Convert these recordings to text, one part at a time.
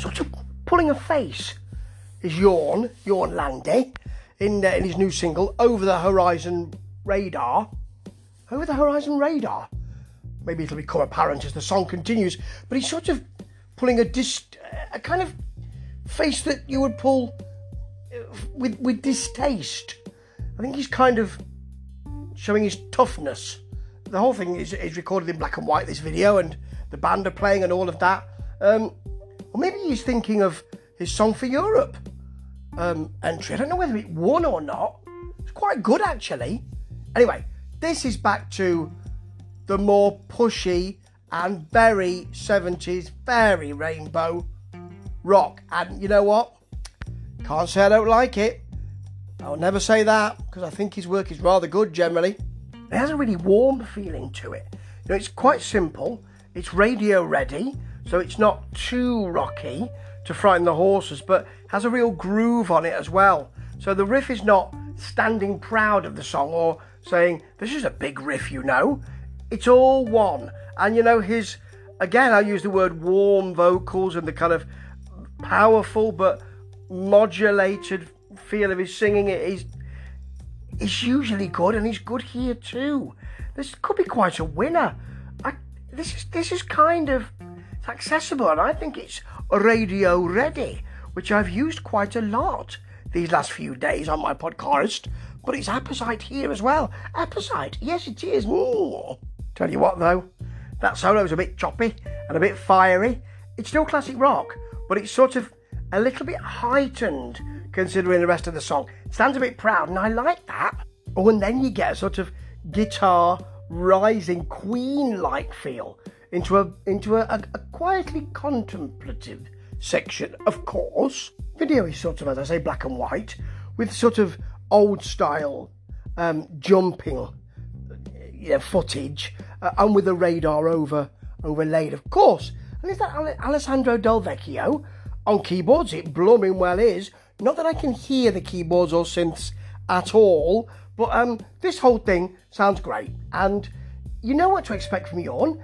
sort of pulling a face is Jorn, Jorn Lande, in, uh, in his new single, Over the Horizon Radar. Over the Horizon Radar. Maybe it'll become apparent as the song continues, but he's sort of pulling a, dis- a kind of face that you would pull uh, with, with distaste. I think he's kind of showing his toughness. The whole thing is, is recorded in black and white, this video, and the band are playing and all of that. Um, or maybe he's thinking of his song for Europe um, entry. I don't know whether it won or not. It's quite good actually. Anyway, this is back to the more pushy and very 70s fairy rainbow rock. And you know what? Can't say I don't like it. I'll never say that because I think his work is rather good generally. It has a really warm feeling to it. You know, it's quite simple. It's radio ready, so it's not too rocky to frighten the horses, but has a real groove on it as well. So the riff is not standing proud of the song or saying, This is a big riff, you know. It's all one. And you know, his, again, I use the word warm vocals and the kind of powerful but modulated feel of his singing. It is is usually good, and he's good here too. This could be quite a winner. I, this is this is kind of it's accessible, and I think it's radio ready, which I've used quite a lot these last few days on my podcast. But it's apposite here as well. Apposite, yes, it is. Ooh. Tell you what, though, that solo's a bit choppy and a bit fiery. It's still classic rock, but it's sort of a little bit heightened considering the rest of the song. It stands a bit proud, and I like that. Oh, and then you get a sort of guitar rising queen-like feel into a into a, a, a quietly contemplative section. Of course, video is sort of, as I say, black and white with sort of old style um, jumping you know, footage uh, and with a radar over overlaid, of course. And is that Alessandro Del Vecchio on keyboards? It blooming well is. Not that I can hear the keyboards or synths at all, but um, this whole thing sounds great. And you know what to expect from Jorn.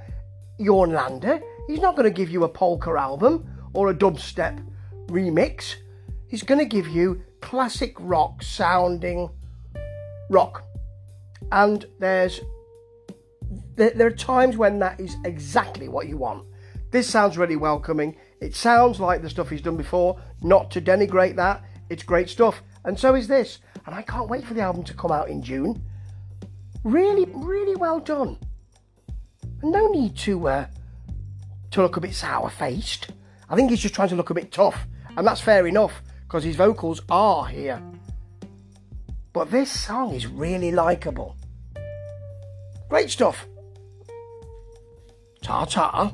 Jorn Lande. He's not going to give you a polka album or a dubstep remix. He's going to give you classic rock sounding rock. And there's there, there, are times when that is exactly what you want. This sounds really welcoming. It sounds like the stuff he's done before. Not to denigrate that, it's great stuff. And so is this. And I can't wait for the album to come out in June. Really, really well done. No need to uh, to look a bit sour faced. I think he's just trying to look a bit tough, and that's fair enough because his vocals are here. But this song is really likable. Great stuff. Ta ta.